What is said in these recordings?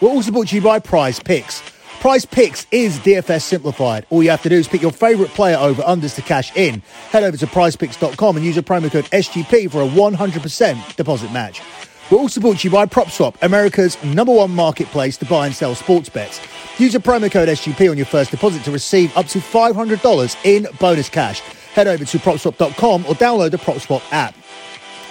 We're also brought to you by Prize Picks. Prize Picks is DFS simplified. All you have to do is pick your favourite player over unders to cash in. Head over to prizepicks.com and use a promo code SGP for a 100% deposit match. We're also brought to you by PropSwap, America's number one marketplace to buy and sell sports bets. Use a promo code SGP on your first deposit to receive up to $500 in bonus cash. Head over to propswap.com or download the PropSwap app.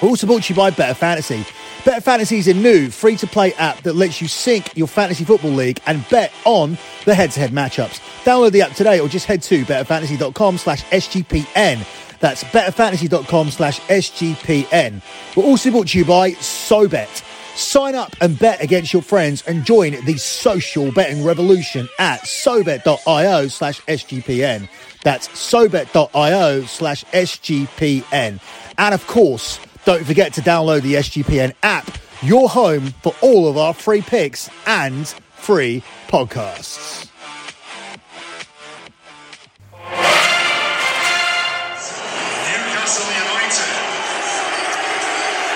We're also brought to you by Better Fantasy. Better Fantasy is a new free to play app that lets you sync your fantasy football league and bet on the head to head matchups. Download the app today or just head to betterfantasy.com slash SGPN. That's betterfantasy.com slash SGPN. We're also brought to you by SoBet. Sign up and bet against your friends and join the social betting revolution at sobet.io slash SGPN. That's sobet.io slash SGPN. And of course, don't forget to download the SGPN app, your home for all of our free picks and free podcasts. Newcastle United.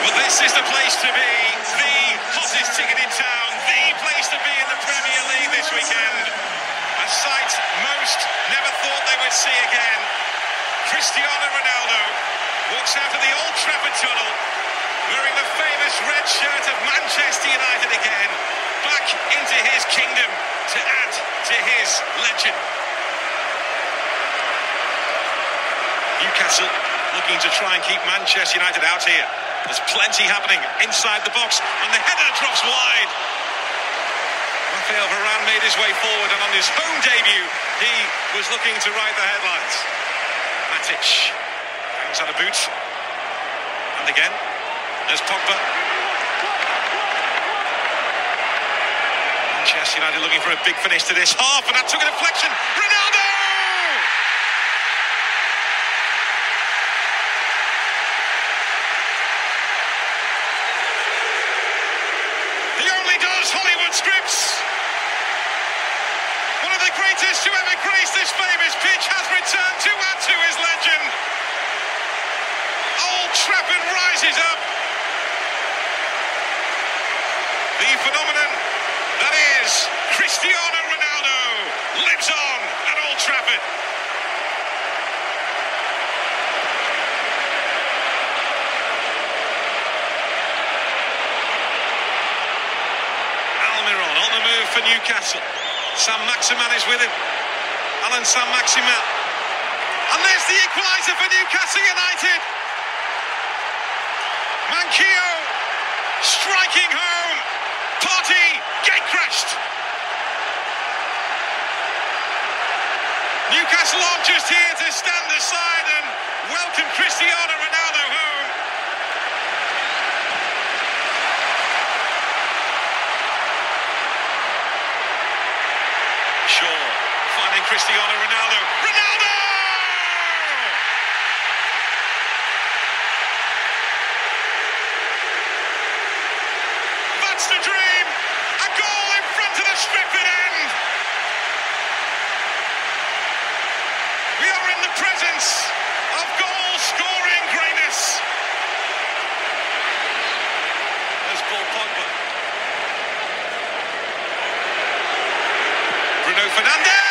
Well, this is the place to be. The hottest ticket in town. The place to be in the Premier League this weekend. A sight most never thought they would see again. Cristiano Ronaldo walks out of the Old Trafford tunnel wearing the famous red shirt of Manchester United again. Back into his kingdom to add to his legend. Newcastle looking to try and keep Manchester United out here. There's plenty happening inside the box, and the header drops wide. Rafael Varane made his way forward, and on his home debut, he was looking to write the headlines. Matic hangs out a boot, and again, there's Pogba. Manchester United looking for a big finish to this half, and that took a deflection. Ronaldo! He only does Hollywood scripts. One of the greatest to ever grace this famous pitch has returned to add to his legend. Old Trafford rises up. The phenomenon that is Cristiano Ronaldo lives on at Old Trafford. Almiron on the move for Newcastle. Saint-Maximin is with him. Allan Saint-Maximin. And there's the equaliser for Newcastle United. Manquillo striking home. Party gate crashed. Newcastle aren't just here to stand aside and welcome Cristiano Ronaldo home. Shaw finding Cristiano Ronaldo. Ronaldo! That's the dream! A goal in front of the Stretford end! We are in the presence of goal scoring greatness. There's Paul Pogba. Bruno Fernandes!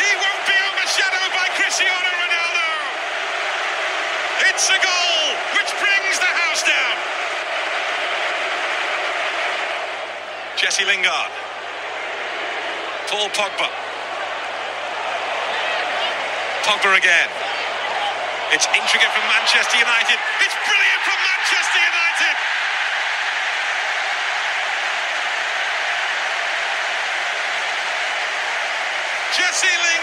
He won't be overshadowed by Cristiano Ronaldo. It's a goal which brings the house down. Jesse Lingard. Paul Pogba. Pogba again. It's intricate from Manchester United. It's brilliant from Manchester United. Jesse Lingard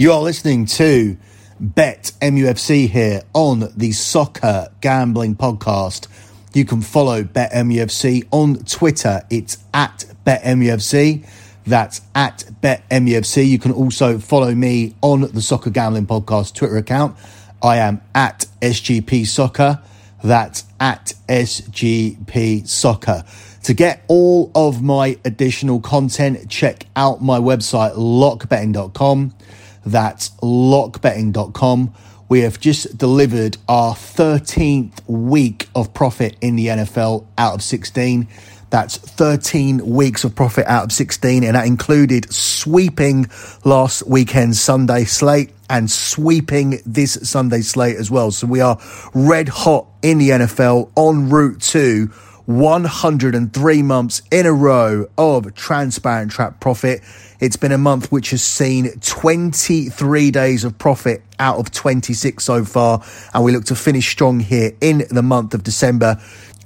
You are listening to Bet MUFC here on the Soccer Gambling Podcast. You can follow Bet MUFC on Twitter. It's at Bet MUFC. That's at Bet MUFC. You can also follow me on the Soccer Gambling Podcast Twitter account. I am at SGP Soccer. That's at SGP Soccer. To get all of my additional content, check out my website, lockbetting.com. That's lockbetting.com. We have just delivered our 13th week of profit in the NFL out of 16. That's 13 weeks of profit out of 16, and that included sweeping last weekend's Sunday slate and sweeping this Sunday slate as well. So we are red hot in the NFL en route to 103 months in a row of transparent trap profit. It's been a month which has seen 23 days of profit out of 26 so far, and we look to finish strong here in the month of December.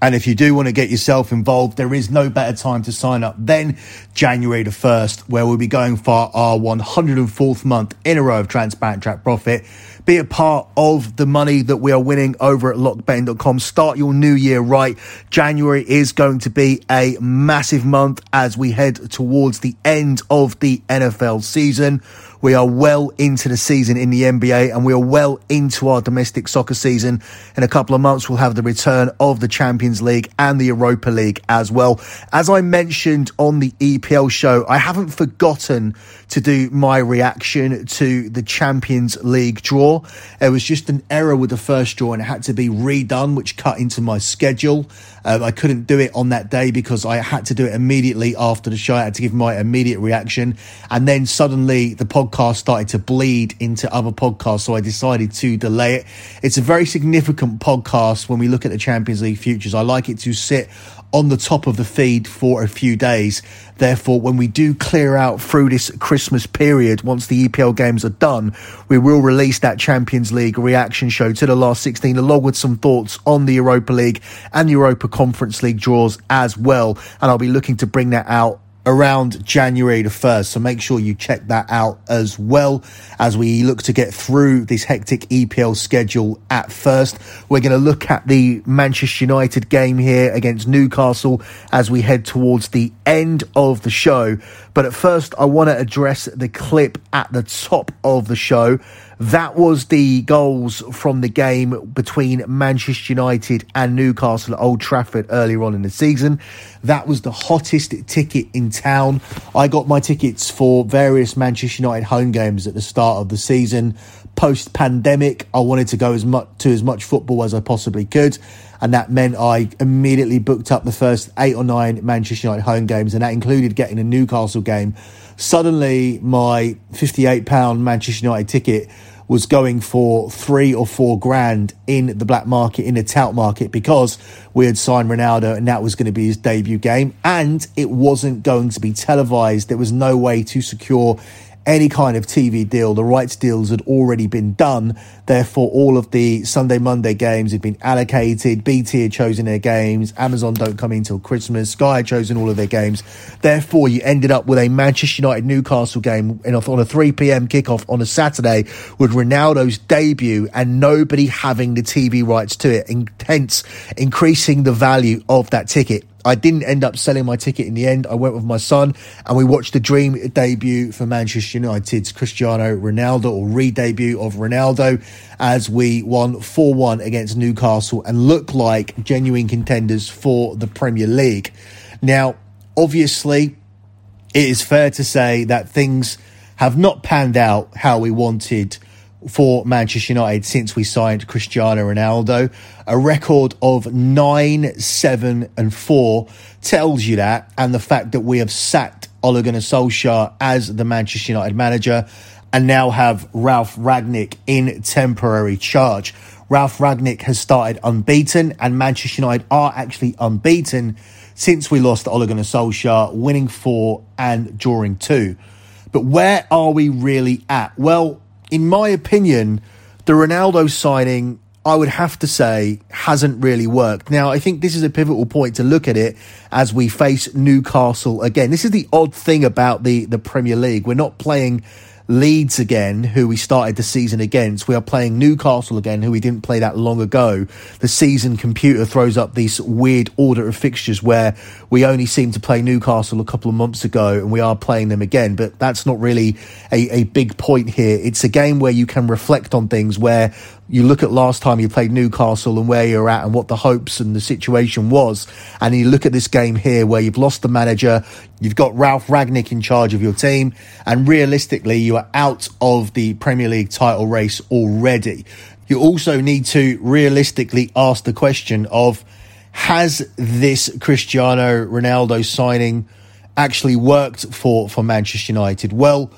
And if you do want to get yourself involved, there is no better time to sign up than January the 1st, where we'll be going for our 104th month in a row of transparent Track profit be a part of the money that we are winning over at lockbetting.com. Start your new year right. January is going to be a massive month as we head towards the end of the NFL season. We are well into the season in the NBA and we are well into our domestic soccer season. In a couple of months, we'll have the return of the Champions League and the Europa League as well. As I mentioned on the EPL show, I haven't forgotten to do my reaction to the Champions League draw. It was just an error with the first draw and it had to be redone, which cut into my schedule. Um, I couldn't do it on that day because I had to do it immediately after the show. I had to give my immediate reaction. And then suddenly the podcast started to bleed into other podcasts. So I decided to delay it. It's a very significant podcast when we look at the Champions League futures. I like it to sit on the top of the feed for a few days. Therefore, when we do clear out through this Christmas period, once the EPL games are done, we will release that Champions League reaction show to the last 16, along with some thoughts on the Europa League and Europa Conference League draws as well. And I'll be looking to bring that out around January the 1st. So make sure you check that out as well as we look to get through this hectic EPL schedule at first. We're going to look at the Manchester United game here against Newcastle as we head towards the end of the show. But at first, I want to address the clip at the top of the show that was the goals from the game between Manchester United and Newcastle at Old Trafford earlier on in the season. That was the hottest ticket in town. I got my tickets for various Manchester United home games at the start of the season. Post pandemic, I wanted to go as much to as much football as I possibly could and that meant I immediately booked up the first eight or nine Manchester United home games, and that included getting a Newcastle game suddenly my £58 Manchester United ticket was going for three or four grand in the black market, in the tout market, because we had signed Ronaldo and that was going to be his debut game. And it wasn't going to be televised. There was no way to secure any kind of TV deal. The rights deals had already been done. Therefore, all of the Sunday, Monday games had been allocated. BT had chosen their games. Amazon don't come in until Christmas. Sky had chosen all of their games. Therefore, you ended up with a Manchester United Newcastle game on a 3 p.m. kickoff on a Saturday with Ronaldo's debut and nobody having the TV rights to it, hence increasing the value of that ticket. I didn't end up selling my ticket in the end. I went with my son and we watched the dream debut for Manchester United's Cristiano Ronaldo or re-debut of Ronaldo as we won 4-1 against Newcastle and look like genuine contenders for the Premier League. Now, obviously, it is fair to say that things have not panned out how we wanted for Manchester United since we signed Cristiano Ronaldo. A record of nine, seven, and four tells you that, and the fact that we have sacked Ole Gunnar Solskjaer as the Manchester United manager and now have Ralf Rangnick in temporary charge. Ralf Rangnick has started unbeaten, and Manchester United are actually unbeaten since we lost Ole Gunnar Solskjaer, winning four and drawing two. But where are we really at? Well, in my opinion, the Ronaldo signing I would have to say hasn't really worked. Now, I think this is a pivotal point to look at it as we face Newcastle again. This is the odd thing about the, the Premier League. We're not playing Leeds again, who we started the season against. We are playing Newcastle again, who we didn't play that long ago. The season computer throws up these weird order of fixtures where we only seem to play Newcastle a couple of months ago and we are playing them again. But that's not really a, a big point here. It's a game where you can reflect on things where you look at last time you played Newcastle and where you're at and what the hopes and the situation was. And you look at this game here where you've lost the manager, you've got Ralf Rangnick in charge of your team, and realistically, you are out of the Premier League title race already. You also need to realistically ask the question of has this Cristiano Ronaldo signing actually worked for, for Manchester United? Well,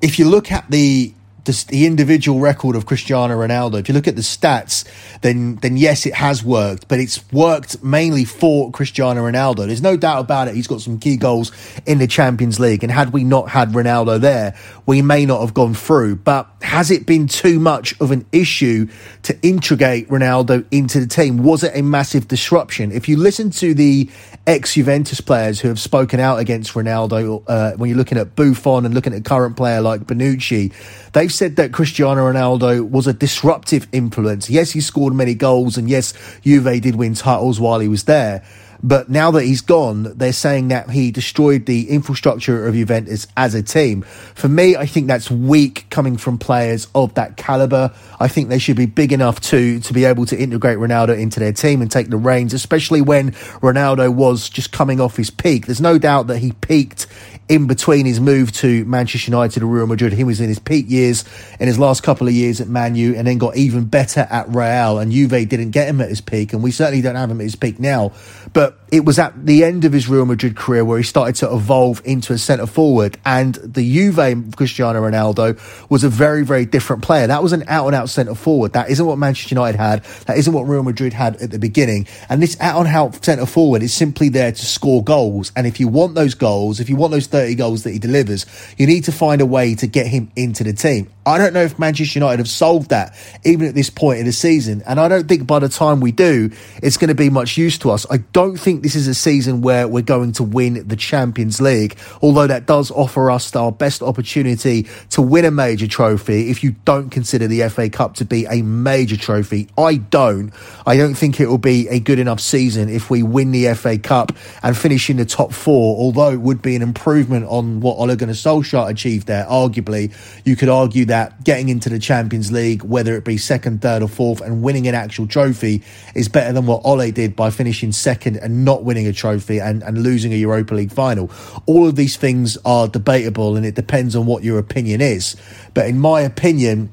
if you look at the the, the individual record of Cristiano Ronaldo, if you look at the stats, then then yes, it has worked, but it's worked mainly for Cristiano Ronaldo. There's no doubt about it. He's got some key goals in the Champions League, and had we not had Ronaldo there, we may not have gone through. But has it been too much of an issue to integrate Ronaldo into the team? Was it a massive disruption? If you listen to the ex Juventus players who have spoken out against Ronaldo, uh, when you're looking at Buffon and looking at current player like Bonucci, they've said that Cristiano Ronaldo was a disruptive influence. Yes, he scored many goals, and yes, Juve did win titles while he was there. But now that he's gone, they're saying that he destroyed the infrastructure of Juventus as a team. For me, I think that's weak coming from players of that caliber. I think they should be big enough to to be able to integrate Ronaldo into their team and take the reins, especially when Ronaldo was just coming off his peak. There's no doubt that he peaked in between his move to Manchester United and Real Madrid. He was in his peak years in his last couple of years at Man U and then got even better at Real. And Juve didn't get him at his peak, and we certainly don't have him at his peak now. But it was at the end of his Real Madrid career where he started to evolve into a centre forward. And the Juve Cristiano Ronaldo was a very, very different player. That was an out and out centre forward. That isn't what Manchester United had. That isn't what Real Madrid had at the beginning. And this out and out centre forward is simply there to score goals. And if you want those goals, if you want those 30 goals that he delivers, you need to find a way to get him into the team. I don't know if Manchester United have solved that even at this point in the season. And I don't think by the time we do, it's going to be much use to us. I don't think this is a season where we're going to win the Champions League, although that does offer us our best opportunity to win a major trophy if you don't consider the FA Cup to be a major trophy. I don't. I don't think it will be a good enough season if we win the FA Cup and finish in the top four, although it would be an improvement on what Ole Gunnar Solskjaer achieved there. Arguably, you could argue that that getting into the Champions League, whether it be second, third, or fourth, and winning an actual trophy is better than what Ole did by finishing second and not winning a trophy and, and losing a Europa League final. All of these things are debatable and it depends on what your opinion is. But in my opinion,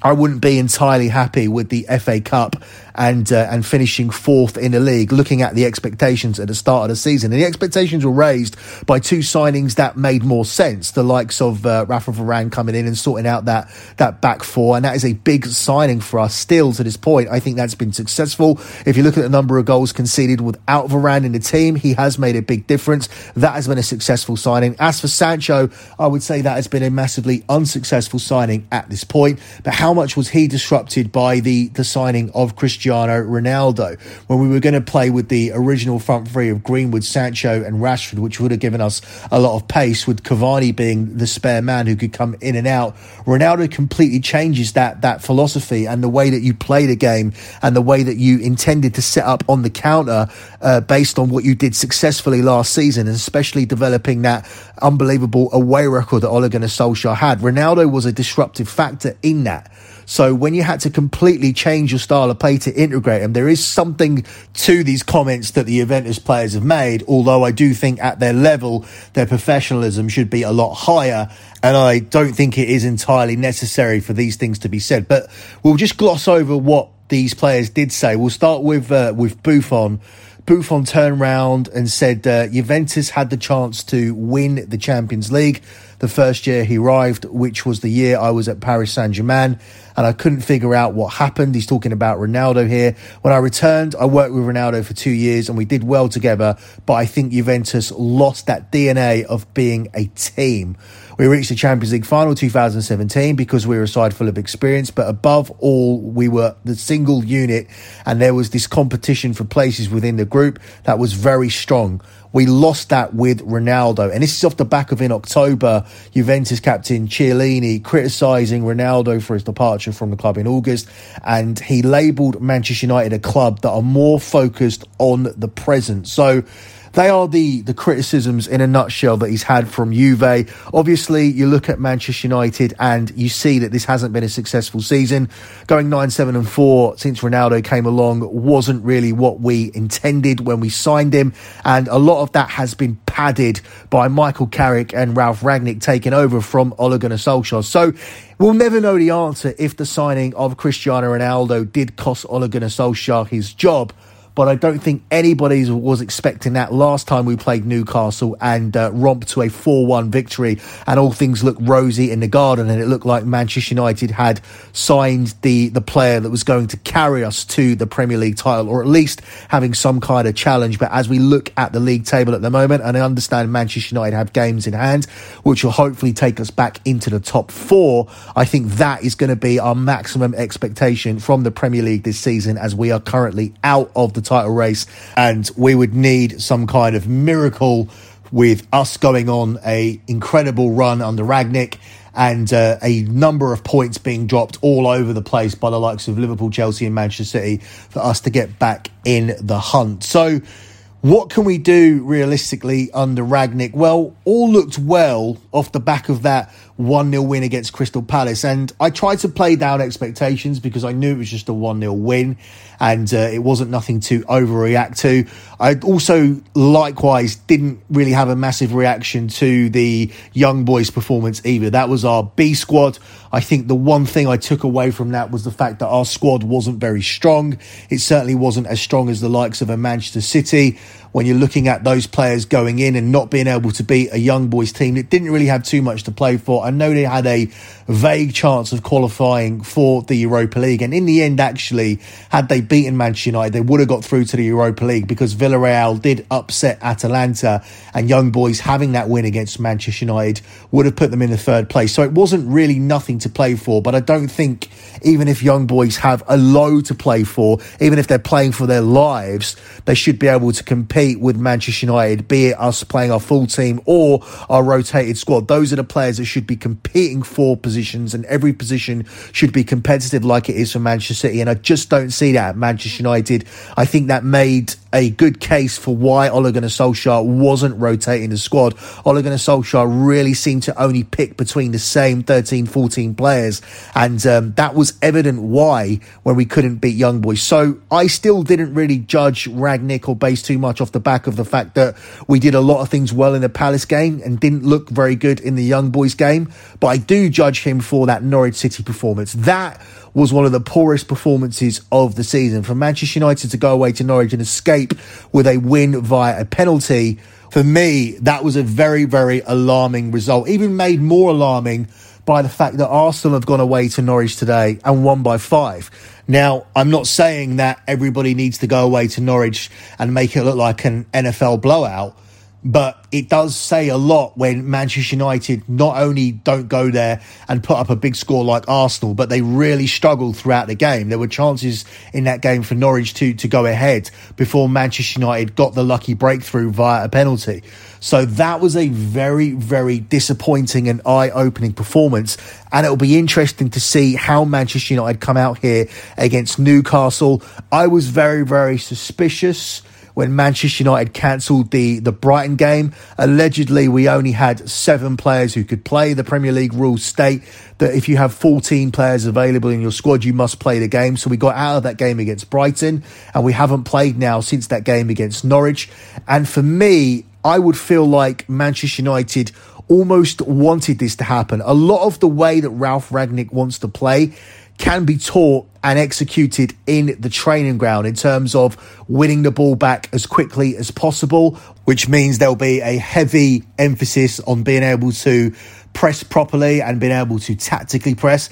I wouldn't be entirely happy with the FA Cup and uh, and finishing fourth in the league, looking at the expectations at the start of the season. And the expectations were raised by two signings that made more sense, the likes of uh, Rafa Varane coming in and sorting out that, that back four. And that is a big signing for us still to this point. I think that's been successful. If you look at the number of goals conceded without Varane in the team, he has made a big difference. That has been a successful signing. As for Sancho, I would say that has been a massively unsuccessful signing at this point. But how much was he disrupted by the, the signing of Christian Cristiano Ronaldo when we were going to play with the original front three of Greenwood, Sancho, and Rashford, which would have given us a lot of pace, with Cavani being the spare man who could come in and out. Ronaldo completely changes that that philosophy and the way that you play the game and the way that you intended to set up on the counter uh, based on what you did successfully last season, and especially developing that unbelievable away record that Ole Gunnar Solskjaer had. Ronaldo was a disruptive factor in that. So when you had to completely change your style of play to integrate them, there is something to these comments that the Juventus players have made. Although I do think at their level, their professionalism should be a lot higher. And I don't think it is entirely necessary for these things to be said. But we'll just gloss over what these players did say. We'll start with uh, with Buffon. Buffon turned around and said uh, Juventus had the chance to win the Champions League the first year he arrived, which was the year I was at Paris Saint Germain, and I couldn't figure out what happened. He's talking about Ronaldo here. When I returned, I worked with Ronaldo for two years and we did well together, but I think Juventus lost that DNA of being a team. We reached the Champions League final 2017 because we were a side full of experience, but above all, we were the single unit and there was this competition for places within the group that was very strong. We lost that with Ronaldo. And this is off the back of in October, Juventus captain Chiellini criticising Ronaldo for his departure from the club in August. And he labelled Manchester United a club that are more focused on the present. So, they are the the criticisms in a nutshell that he's had from Juve. Obviously, you look at Manchester United and you see that this hasn't been a successful season. Going 9 7 and 4 since Ronaldo came along wasn't really what we intended when we signed him. And a lot of that has been padded by Michael Carrick and Ralf Rangnick taking over from Ole Gunnar Solskjaer. So We'll never know the answer if the signing of Cristiano Ronaldo did cost Ole Gunnar Solskjaer his job but I don't think anybody was expecting that last time we played Newcastle and uh, romped to a 4 1 victory, and all things looked rosy in the garden, and it looked like Manchester United had signed the, the player that was going to carry us to the Premier League title, or at least having some kind of challenge. But as we look at the league table at the moment, and I understand Manchester United have games in hand, which will hopefully take us back into the top four, I think that is going to be our maximum expectation from the Premier League this season, as we are currently out of the title race, and we would need some kind of miracle with us going on a incredible run under Rangnick and uh, a number of points being dropped all over the place by the likes of Liverpool, Chelsea, and Manchester City for us to get back in the hunt. So, what can we do realistically under Rangnick? Well, all looked well off the back of that 1 0 win against Crystal Palace. And I tried to play down expectations because I knew it was just a 1 0 win and uh, it wasn't nothing to overreact to. I also likewise didn't really have a massive reaction to the young boys' performance either. That was our B squad. I think the one thing I took away from that was the fact that our squad wasn't very strong. It certainly wasn't as strong as the likes of a Manchester City when you're looking at those players going in and not being able to beat a young boys team that didn't really have too much to play for. I know they had a vague chance of qualifying for the Europa League. And in the end, actually, had they beaten Manchester United, they would have got through to the Europa League because Villarreal did upset Atalanta and young boys having that win against Manchester United would have put them in the third place. So it wasn't really nothing to play for. But I don't think even if young boys have a low to play for, even if they're playing for their lives, they should be able to compete with Manchester United, be it us playing our full team or our rotated squad. Those are the players that should be competing for positions, and every position should be competitive like it is for Manchester City. And I just don't see that at Manchester United. I think that made a good case for why Ole Gunnar Solskjaer wasn't rotating the squad. Ole Gunnar Solskjaer really seemed to only pick between the same 13, 14 players. And um, that was evident why when we couldn't beat Young Boys. So I still didn't really judge Rangnick or base too much off the back of the fact that we did a lot of things well in the Palace game and didn't look very good in the Young Boys game. But I do judge him for that Norwich City performance. That was one of the poorest performances of the season. For Manchester United to go away to Norwich and escape with a win via a penalty, for me, that was a very, very alarming result. Even made more alarming by the fact that Arsenal have gone away to Norwich today and won by five. Now, I'm not saying that everybody needs to go away to Norwich and make it look like an NFL blowout but it does say a lot when Manchester United not only don't go there and put up a big score like Arsenal, but they really struggled throughout the game. There were chances in that game for Norwich to, to go ahead before Manchester United got the lucky breakthrough via a penalty. So that was a very, very disappointing and eye opening performance. And it'll be interesting to see how Manchester United come out here against Newcastle. I was very, very suspicious when Manchester United cancelled the, the Brighton game. Allegedly, we only had seven players who could play. The Premier League rules state that if you have 14 players available in your squad, you must play the game. So we got out of that game against Brighton and we haven't played now since that game against Norwich. And for me, I would feel like Manchester United almost wanted this to happen. A lot of the way that Ralf Rangnick wants to play can be taught and executed in the training ground in terms of winning the ball back as quickly as possible, which means there'll be a heavy emphasis on being able to press properly and being able to tactically press.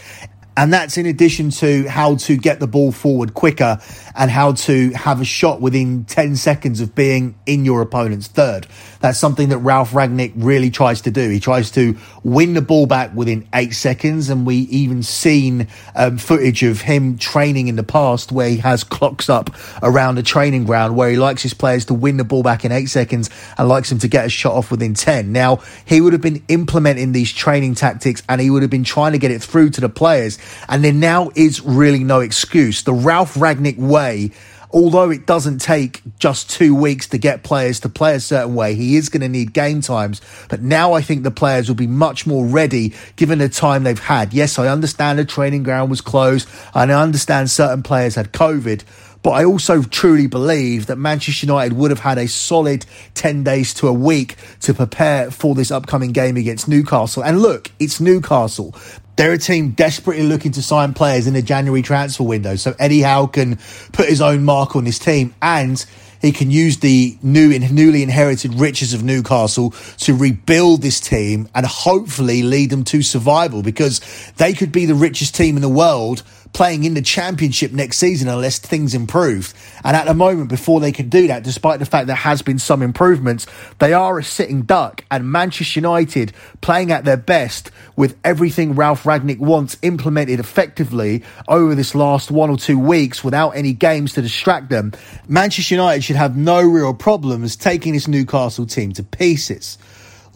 And that's in addition to how to get the ball forward quicker and how to have a shot within 10 seconds of being in your opponent's third. That's something that Ralf Rangnick really tries to do. He tries to win the ball back within eight seconds. And we even seen um, footage of him training in the past where he has clocks up around the training ground where he likes his players to win the ball back in eight seconds and likes them to get a shot off within 10. Now, he would have been implementing these training tactics and he would have been trying to get it through to the players. And there now is really no excuse. The Ralf Rangnick way although it doesn't take just two weeks to get players to play a certain way, he is going to need game times. But now I think the players will be much more ready given the time they've had. Yes, I understand the training ground was closed and I understand certain players had COVID. But I also truly believe that Manchester United would have had a solid 10 days to a week to prepare for this upcoming game against Newcastle. And look, it's Newcastle. They're a team desperately looking to sign players in the January transfer window. So Eddie Howe can put his own mark on this team and he can use the new newly inherited riches of Newcastle to rebuild this team and hopefully lead them to survival because they could be the richest team in the world playing in the championship next season unless things improve. And at the moment, before they can do that, despite the fact there has been some improvements, they are a sitting duck. And Manchester United playing at their best with everything Ralf Rangnick wants implemented effectively over this last one or two weeks without any games to distract them. Manchester United should have no real problems taking this Newcastle team to pieces.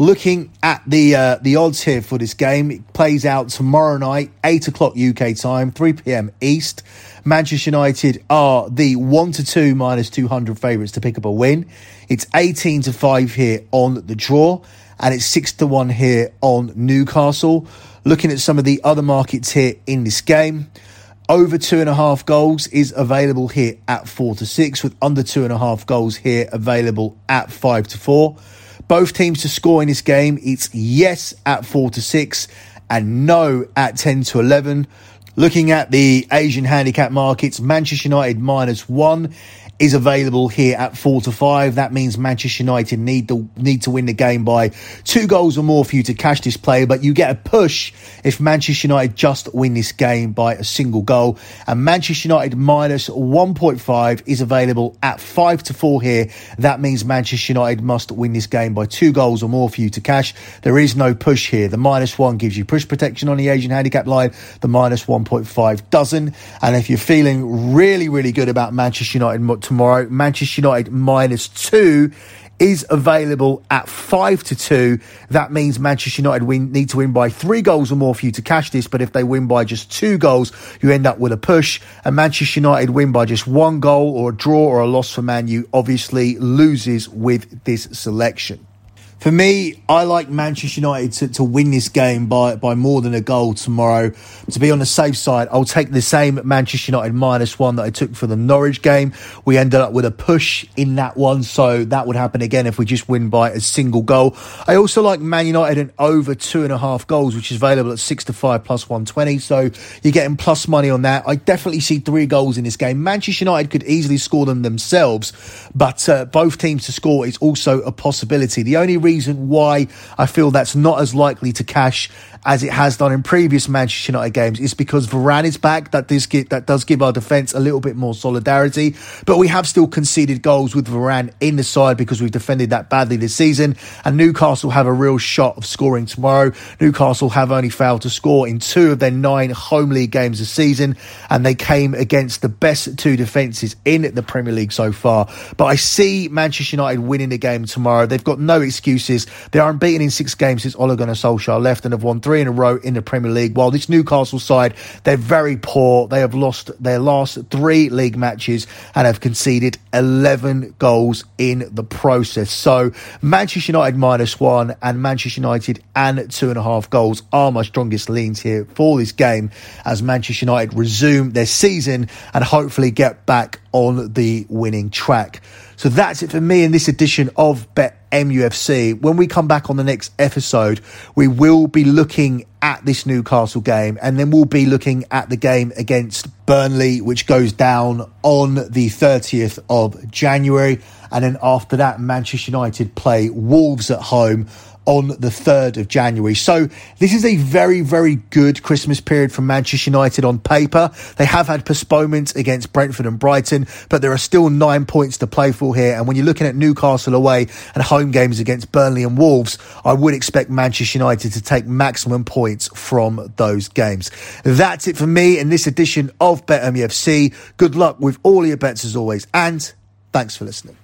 Looking at the uh, the odds here for this game, it plays out tomorrow night, eight o'clock UK time, three pm East. Manchester United are the one to two minus two hundred favourites to pick up a win. It's eighteen to five here on the draw, and it's six to one here on Newcastle. Looking at some of the other markets here in this game. Over two and a half goals is available here at four to six, with under two and a half goals here available at five to four. Both teams to score in this game, it's yes at 4 to 6 and no at 10 to 11. Looking at the Asian handicap markets, Manchester United minus 1 is available here at four to five. That means Manchester United need the need to win the game by two goals or more for you to cash this play. But you get a push if Manchester United just win this game by a single goal. And Manchester United minus 1.5 is available at five to four here. That means Manchester United must win this game by two goals or more for you to cash. There is no push here. The minus one gives you push protection on the Asian handicap line. The minus 1.5 doesn't. And if you're feeling really, really good about Manchester United tomorrow. Manchester United minus two is available at five to two. That means Manchester United win, need to win by three goals or more for you to cash this. But if they win by just two goals, you end up with a push. And Manchester United win by just one goal or a draw or a loss for Man U obviously loses with this selection. For me, I like Manchester United to, to win this game by, by more than a goal tomorrow. To be on the safe side, I'll take the same Manchester United minus one that I took for the Norwich game. We ended up with a push in that one, so that would happen again if we just win by a single goal. I also like Man United and over two and a half goals, which is available at six to five plus 120. So you're getting plus money on that. I definitely see three goals in this game. Manchester United could easily score them themselves, but uh, both teams to score is also a possibility. The only reason why I feel that's not as likely to cash as it has done in previous Manchester United games is because Varane is back. That does give, that does give our defence a little bit more solidarity. But we have still conceded goals with Varane in the side because we've defended that badly this season. And Newcastle have a real shot of scoring tomorrow. Newcastle have only failed to score in two of their nine home league games this season, and they came against the best two defences in the Premier League so far. But I see Manchester United winning the game tomorrow. They've got no excuses. They are unbeaten in six games since Ole Gunnar Solskjaer left and have won three three in a row in the Premier League. While this Newcastle side, they're very poor. They have lost their last three league matches and have conceded 11 goals in the process. So Manchester United minus one and Manchester United and two and a half goals are my strongest leans here for this game as Manchester United resume their season and hopefully get back on the winning track. So that's it for me in this edition of Bet MUFC. When we come back on the next episode, we will be looking at this Newcastle game and then we'll be looking at the game against Burnley, which goes down on the 30th of January. And then after that, Manchester United play Wolves at home on the 3rd of January. So this is a very, very good Christmas period for Manchester United on paper. They have had postponements against Brentford and Brighton, but there are still nine points to play for here. And when you're looking at Newcastle away and home games against Burnley and Wolves, I would expect Manchester United to take maximum points from those games. That's it for me in this edition of BetMUFC. Good luck with all your bets as always, and thanks for listening.